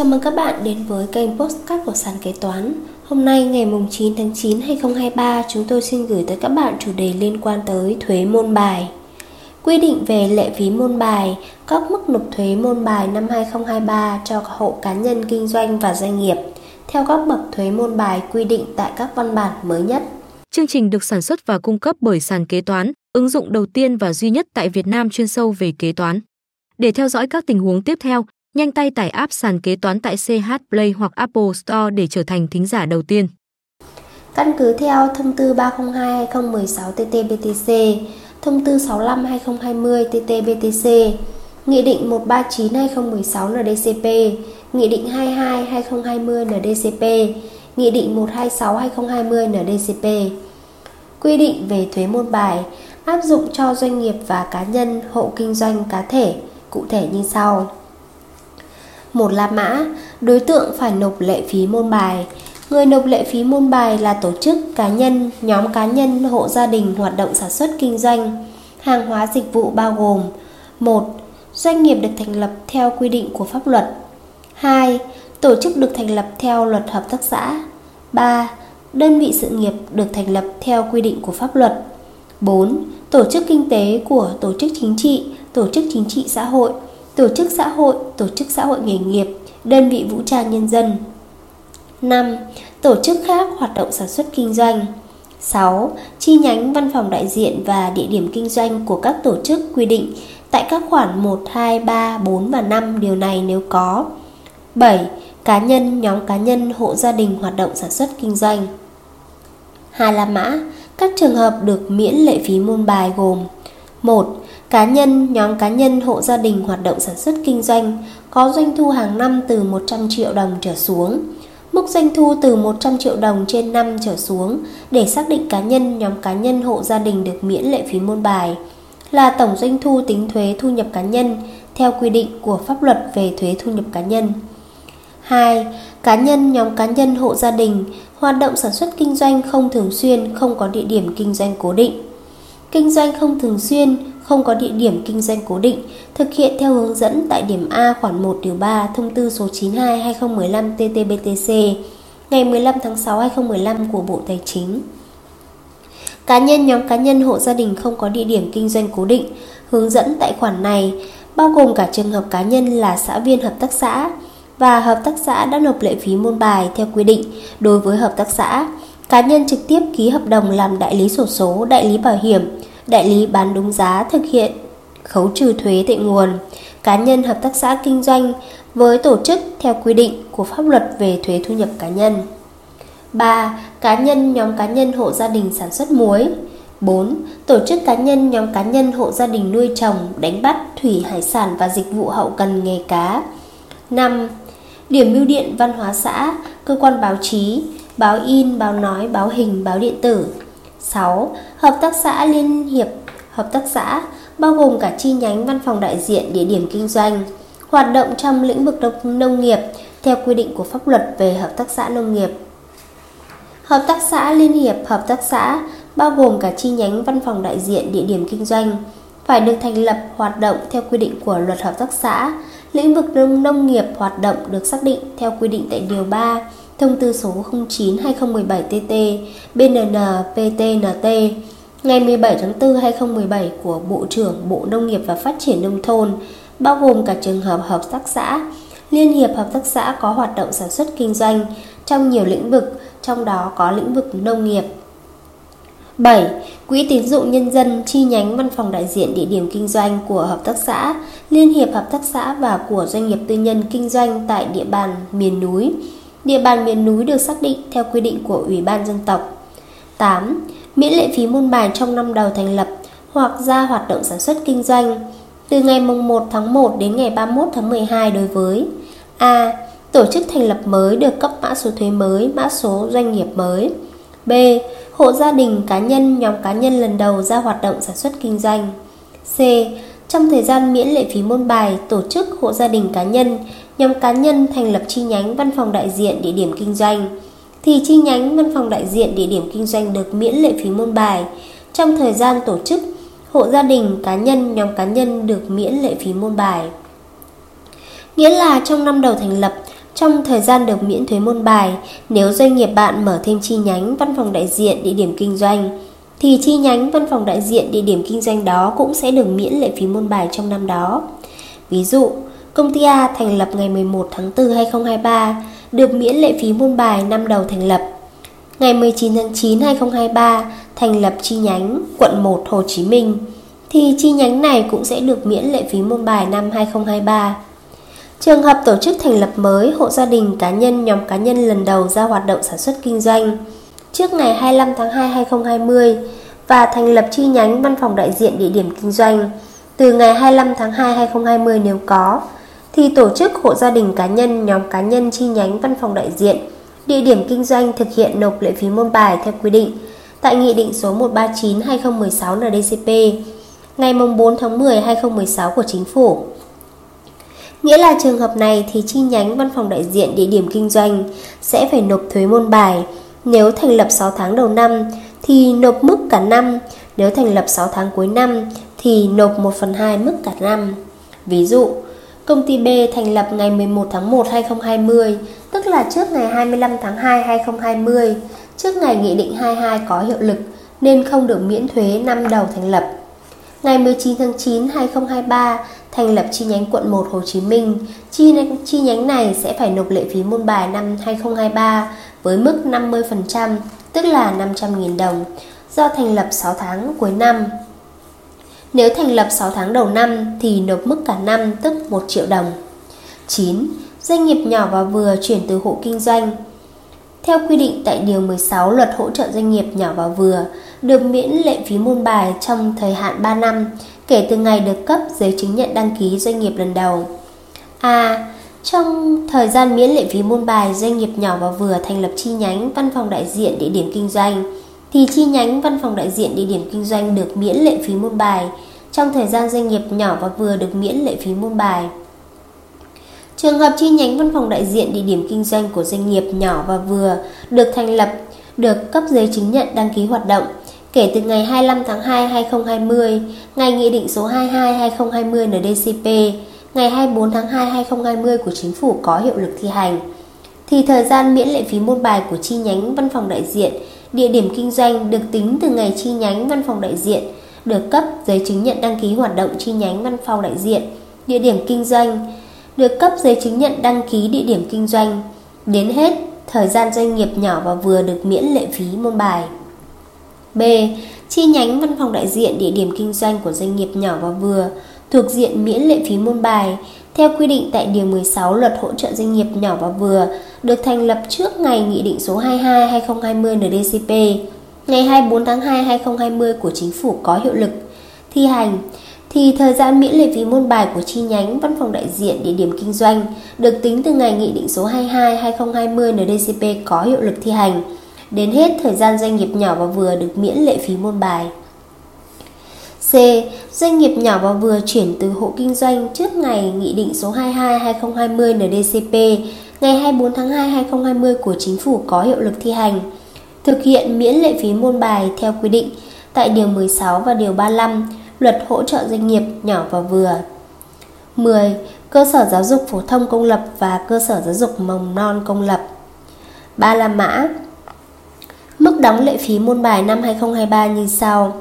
Chào mừng các bạn đến với kênh Postcard của sàn kế toán. Hôm nay ngày 9 tháng 9 2023, chúng tôi xin gửi tới các bạn chủ đề liên quan tới thuế môn bài. Quy định về lệ phí môn bài, các mức nộp thuế môn bài năm 2023 cho hộ cá nhân kinh doanh và doanh nghiệp theo các bậc thuế môn bài quy định tại các văn bản mới nhất. Chương trình được sản xuất và cung cấp bởi sàn kế toán, ứng dụng đầu tiên và duy nhất tại Việt Nam chuyên sâu về kế toán. Để theo dõi các tình huống tiếp theo, nhanh tay tải app sàn kế toán tại CH Play hoặc Apple Store để trở thành thính giả đầu tiên. Căn cứ theo thông tư 302/2016 TT-BTC, thông tư 65/2020 TT-BTC, Nghị định 139/2016 NDCP, Nghị định 22/2020 NDCP, Nghị định 126/2020 NDCP. Quy định về thuế môn bài áp dụng cho doanh nghiệp và cá nhân, hộ kinh doanh cá thể, cụ thể như sau. Một La Mã, đối tượng phải nộp lệ phí môn bài. Người nộp lệ phí môn bài là tổ chức, cá nhân, nhóm cá nhân, hộ gia đình hoạt động sản xuất kinh doanh. Hàng hóa dịch vụ bao gồm một Doanh nghiệp được thành lập theo quy định của pháp luật 2. Tổ chức được thành lập theo luật hợp tác xã 3. Đơn vị sự nghiệp được thành lập theo quy định của pháp luật 4. Tổ chức kinh tế của tổ chức chính trị, tổ chức chính trị xã hội tổ chức xã hội, tổ chức xã hội nghề nghiệp, đơn vị vũ trang nhân dân. 5. Tổ chức khác hoạt động sản xuất kinh doanh. 6. Chi nhánh văn phòng đại diện và địa điểm kinh doanh của các tổ chức quy định tại các khoản 1, 2, 3, 4 và 5 điều này nếu có. 7. Cá nhân, nhóm cá nhân, hộ gia đình hoạt động sản xuất kinh doanh. Hà La Mã, các trường hợp được miễn lệ phí môn bài gồm 1 cá nhân, nhóm cá nhân, hộ gia đình hoạt động sản xuất kinh doanh có doanh thu hàng năm từ 100 triệu đồng trở xuống. Mức doanh thu từ 100 triệu đồng trên năm trở xuống để xác định cá nhân, nhóm cá nhân, hộ gia đình được miễn lệ phí môn bài là tổng doanh thu tính thuế thu nhập cá nhân theo quy định của pháp luật về thuế thu nhập cá nhân. 2. Cá nhân, nhóm cá nhân, hộ gia đình hoạt động sản xuất kinh doanh không thường xuyên, không có địa điểm kinh doanh cố định. Kinh doanh không thường xuyên, không có địa điểm kinh doanh cố định, thực hiện theo hướng dẫn tại điểm A khoản 1 điều 3 thông tư số 92/2015 TT-BTC ngày 15 tháng 6 2015 của Bộ Tài chính. Cá nhân nhóm cá nhân hộ gia đình không có địa điểm kinh doanh cố định, hướng dẫn tại khoản này bao gồm cả trường hợp cá nhân là xã viên hợp tác xã và hợp tác xã đã nộp lệ phí môn bài theo quy định đối với hợp tác xã. Cá nhân trực tiếp ký hợp đồng làm đại lý sổ số, đại lý bảo hiểm, đại lý bán đúng giá thực hiện khấu trừ thuế tại nguồn, cá nhân hợp tác xã kinh doanh với tổ chức theo quy định của pháp luật về thuế thu nhập cá nhân. 3. Cá nhân, nhóm cá nhân hộ gia đình sản xuất muối. 4. Tổ chức cá nhân, nhóm cá nhân hộ gia đình nuôi trồng, đánh bắt, thủy hải sản và dịch vụ hậu cần nghề cá. 5. Điểm bưu điện văn hóa xã, cơ quan báo chí, báo in, báo nói, báo hình, báo điện tử. 6. Hợp tác xã liên hiệp hợp tác xã bao gồm cả chi nhánh văn phòng đại diện địa điểm kinh doanh hoạt động trong lĩnh vực nông nghiệp theo quy định của pháp luật về hợp tác xã nông nghiệp. Hợp tác xã liên hiệp hợp tác xã bao gồm cả chi nhánh văn phòng đại diện địa điểm kinh doanh phải được thành lập hoạt động theo quy định của luật hợp tác xã. Lĩnh vực nông nghiệp hoạt động được xác định theo quy định tại điều 3 thông tư số 09/2017/TT BNN-PTNT ngày 17 tháng 4 2017 của Bộ trưởng Bộ Nông nghiệp và Phát triển nông thôn, bao gồm cả trường hợp hợp tác xã, liên hiệp hợp tác xã có hoạt động sản xuất kinh doanh trong nhiều lĩnh vực, trong đó có lĩnh vực nông nghiệp. 7. Quỹ tín dụng nhân dân chi nhánh văn phòng đại diện địa điểm kinh doanh của hợp tác xã, liên hiệp hợp tác xã và của doanh nghiệp tư nhân kinh doanh tại địa bàn miền núi Địa bàn miền núi được xác định theo quy định của Ủy ban dân tộc. 8. Miễn lệ phí môn bài trong năm đầu thành lập hoặc ra hoạt động sản xuất kinh doanh từ ngày 1 tháng 1 đến ngày 31 tháng 12 đối với A. Tổ chức thành lập mới được cấp mã số thuế mới, mã số doanh nghiệp mới. B. Hộ gia đình, cá nhân, nhóm cá nhân lần đầu ra hoạt động sản xuất kinh doanh. C. Trong thời gian miễn lệ phí môn bài, tổ chức hộ gia đình cá nhân, nhóm cá nhân thành lập chi nhánh văn phòng đại diện địa điểm kinh doanh, thì chi nhánh văn phòng đại diện địa điểm kinh doanh được miễn lệ phí môn bài. Trong thời gian tổ chức, hộ gia đình, cá nhân, nhóm cá nhân được miễn lệ phí môn bài. Nghĩa là trong năm đầu thành lập, trong thời gian được miễn thuế môn bài, nếu doanh nghiệp bạn mở thêm chi nhánh văn phòng đại diện địa điểm kinh doanh, thì chi nhánh văn phòng đại diện địa điểm kinh doanh đó cũng sẽ được miễn lệ phí môn bài trong năm đó. Ví dụ, công ty A thành lập ngày 11 tháng 4 2023, được miễn lệ phí môn bài năm đầu thành lập. Ngày 19 tháng 9 2023, thành lập chi nhánh quận 1 Hồ Chí Minh, thì chi nhánh này cũng sẽ được miễn lệ phí môn bài năm 2023. Trường hợp tổ chức thành lập mới, hộ gia đình, cá nhân, nhóm cá nhân lần đầu ra hoạt động sản xuất kinh doanh trước ngày 25 tháng 2 2020 và thành lập chi nhánh văn phòng đại diện địa điểm kinh doanh từ ngày 25 tháng 2 2020 nếu có thì tổ chức hộ gia đình cá nhân, nhóm cá nhân chi nhánh văn phòng đại diện địa điểm kinh doanh thực hiện nộp lệ phí môn bài theo quy định tại Nghị định số 139-2016 NDCP ngày 4 tháng 10 2016 của Chính phủ. Nghĩa là trường hợp này thì chi nhánh văn phòng đại diện địa điểm kinh doanh sẽ phải nộp thuế môn bài. Nếu thành lập 6 tháng đầu năm thì nộp mức cả năm, nếu thành lập 6 tháng cuối năm thì nộp 1 phần 2 mức cả năm. Ví dụ, công ty B thành lập ngày 11 tháng 1 2020, tức là trước ngày 25 tháng 2 2020, trước ngày Nghị định 22 có hiệu lực nên không được miễn thuế năm đầu thành lập. Ngày 19 tháng 9 2023, thành lập chi nhánh quận 1 Hồ Chí Minh. Chi, chi nhánh này sẽ phải nộp lệ phí môn bài năm 2023 với mức 50%, tức là 500.000 đồng, do thành lập 6 tháng cuối năm. Nếu thành lập 6 tháng đầu năm thì nộp mức cả năm tức 1 triệu đồng. 9. Doanh nghiệp nhỏ và vừa chuyển từ hộ kinh doanh theo quy định tại Điều 16 Luật Hỗ trợ Doanh nghiệp nhỏ và vừa, được miễn lệ phí môn bài trong thời hạn 3 năm kể từ ngày được cấp giấy chứng nhận đăng ký doanh nghiệp lần đầu. A. Trong thời gian miễn lệ phí môn bài, doanh nghiệp nhỏ và vừa thành lập chi nhánh văn phòng đại diện địa điểm kinh doanh thì chi nhánh văn phòng đại diện địa điểm kinh doanh được miễn lệ phí môn bài trong thời gian doanh nghiệp nhỏ và vừa được miễn lệ phí môn bài. Trường hợp chi nhánh văn phòng đại diện địa điểm kinh doanh của doanh nghiệp nhỏ và vừa được thành lập, được cấp giấy chứng nhận đăng ký hoạt động kể từ ngày 25 tháng 2 2020, ngày Nghị định số 22 2020 NDCP, ngày 24 tháng 2 2020 của Chính phủ có hiệu lực thi hành, thì thời gian miễn lệ phí môn bài của chi nhánh văn phòng đại diện, địa điểm kinh doanh được tính từ ngày chi nhánh văn phòng đại diện được cấp giấy chứng nhận đăng ký hoạt động chi nhánh văn phòng đại diện, địa điểm kinh doanh, được cấp giấy chứng nhận đăng ký địa điểm kinh doanh, đến hết thời gian doanh nghiệp nhỏ và vừa được miễn lệ phí môn bài. B. Chi nhánh văn phòng đại diện địa điểm kinh doanh của doanh nghiệp nhỏ và vừa thuộc diện miễn lệ phí môn bài theo quy định tại Điều 16 Luật Hỗ trợ Doanh nghiệp nhỏ và vừa, được thành lập trước ngày Nghị định số 22-2020 NDCP ngày 24 tháng 2 2020 của Chính phủ có hiệu lực, thi hành, thì thời gian miễn lệ phí môn bài của chi nhánh, văn phòng đại diện, địa điểm kinh doanh được tính từ ngày Nghị định số 22-2020 NDCP có hiệu lực thi hành đến hết thời gian doanh nghiệp nhỏ và vừa được miễn lệ phí môn bài. C. Doanh nghiệp nhỏ và vừa chuyển từ hộ kinh doanh trước ngày Nghị định số 22-2020 NDCP ngày 24 tháng 2 2020 của Chính phủ có hiệu lực thi hành. Thực hiện miễn lệ phí môn bài theo quy định tại Điều 16 và Điều 35 Luật hỗ trợ doanh nghiệp nhỏ và vừa. 10. Cơ sở giáo dục phổ thông công lập và cơ sở giáo dục mầm non công lập. 3 la mã Mức đóng lệ phí môn bài năm 2023 như sau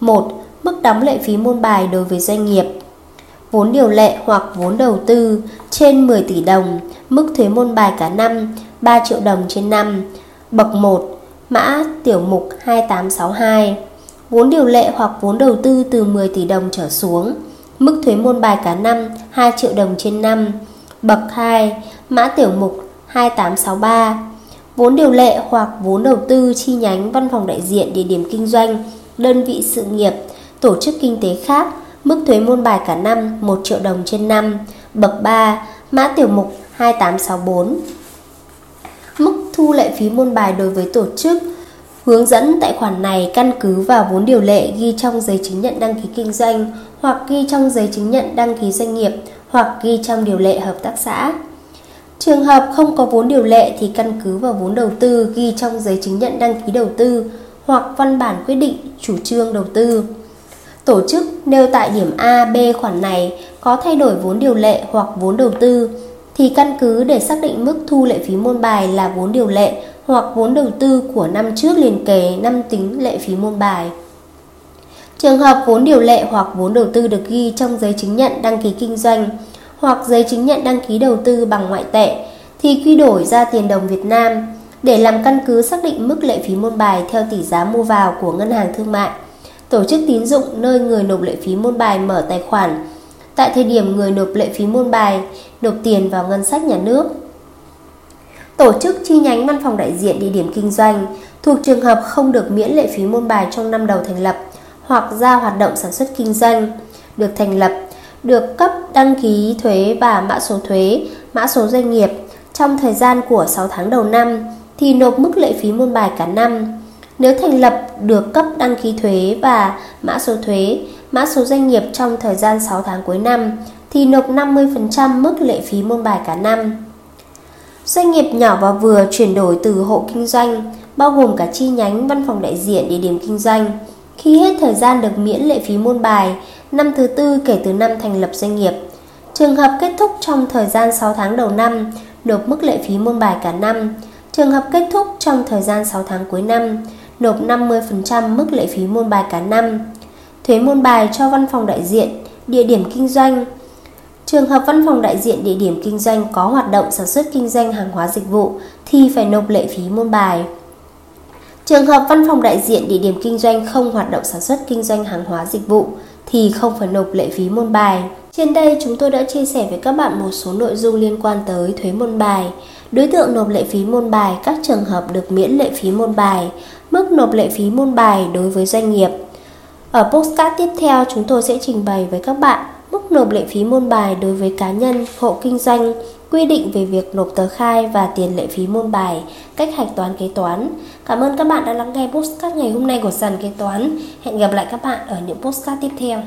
1. Mức đóng lệ phí môn bài đối với doanh nghiệp. Vốn điều lệ hoặc vốn đầu tư trên 10 tỷ đồng Mức thuế môn bài cả năm 3 triệu đồng trên năm. Bậc 1 Mã tiểu mục 2862 Vốn điều lệ hoặc vốn đầu tư từ 10 tỷ đồng trở xuống Mức thuế môn bài cả năm 2 triệu đồng trên năm. Bậc 2 Mã tiểu mục 2863 Vốn điều lệ hoặc vốn đầu tư chi nhánh văn phòng đại diện địa điểm kinh doanh, đơn vị sự nghiệp, tổ chức kinh tế khác, mức thuế môn bài cả năm 1 triệu đồng trên năm, bậc 3, mã tiểu mục 2864. Mức thu lệ phí môn bài đối với tổ chức Hướng dẫn tại khoản này căn cứ vào vốn điều lệ ghi trong giấy chứng nhận đăng ký kinh doanh hoặc ghi trong giấy chứng nhận đăng ký doanh nghiệp hoặc ghi trong điều lệ hợp tác xã. Trường hợp không có vốn điều lệ thì căn cứ vào vốn đầu tư ghi trong giấy chứng nhận đăng ký đầu tư hoặc văn bản quyết định chủ trương đầu tư. Tổ chức nêu tại điểm A, B khoản này có thay đổi vốn điều lệ hoặc vốn đầu tư thì căn cứ để xác định mức thu lệ phí môn bài là vốn điều lệ hoặc vốn đầu tư của năm trước liền kề năm tính lệ phí môn bài. Trường hợp vốn điều lệ hoặc vốn đầu tư được ghi trong giấy chứng nhận đăng ký kinh doanh hoặc giấy chứng nhận đăng ký đầu tư bằng ngoại tệ thì quy đổi ra tiền đồng Việt Nam để làm căn cứ xác định mức lệ phí môn bài theo tỷ giá mua vào của ngân hàng thương mại. Tổ chức tín dụng nơi người nộp lệ phí môn bài mở tài khoản tại thời điểm người nộp lệ phí môn bài nộp tiền vào ngân sách nhà nước. Tổ chức chi nhánh văn phòng đại diện địa điểm kinh doanh thuộc trường hợp không được miễn lệ phí môn bài trong năm đầu thành lập hoặc ra hoạt động sản xuất kinh doanh được thành lập, được cấp đăng ký thuế và mã số thuế, mã số doanh nghiệp trong thời gian của 6 tháng đầu năm thì nộp mức lệ phí môn bài cả năm. Nếu thành lập được cấp đăng ký thuế và mã số thuế, mã số doanh nghiệp trong thời gian 6 tháng cuối năm thì nộp 50% mức lệ phí môn bài cả năm. Doanh nghiệp nhỏ và vừa chuyển đổi từ hộ kinh doanh, bao gồm cả chi nhánh văn phòng đại diện địa điểm kinh doanh, khi hết thời gian được miễn lệ phí môn bài năm thứ tư kể từ năm thành lập doanh nghiệp. Trường hợp kết thúc trong thời gian 6 tháng đầu năm, nộp mức lệ phí môn bài cả năm. Trường hợp kết thúc trong thời gian 6 tháng cuối năm, nộp 50% mức lệ phí môn bài cả năm. Thuế môn bài cho văn phòng đại diện, địa điểm kinh doanh. Trường hợp văn phòng đại diện địa điểm kinh doanh có hoạt động sản xuất kinh doanh hàng hóa dịch vụ thì phải nộp lệ phí môn bài. Trường hợp văn phòng đại diện địa điểm kinh doanh không hoạt động sản xuất kinh doanh hàng hóa dịch vụ thì không phải nộp lệ phí môn bài. Trên đây chúng tôi đã chia sẻ với các bạn một số nội dung liên quan tới thuế môn bài, đối tượng nộp lệ phí môn bài, các trường hợp được miễn lệ phí môn bài, mức nộp lệ phí môn bài đối với doanh nghiệp. Ở postcard tiếp theo chúng tôi sẽ trình bày với các bạn mức nộp lệ phí môn bài đối với cá nhân, hộ kinh doanh, quy định về việc nộp tờ khai và tiền lệ phí môn bài, cách hạch toán kế toán. Cảm ơn các bạn đã lắng nghe postcard ngày hôm nay của sàn kế toán. Hẹn gặp lại các bạn ở những postcard tiếp theo.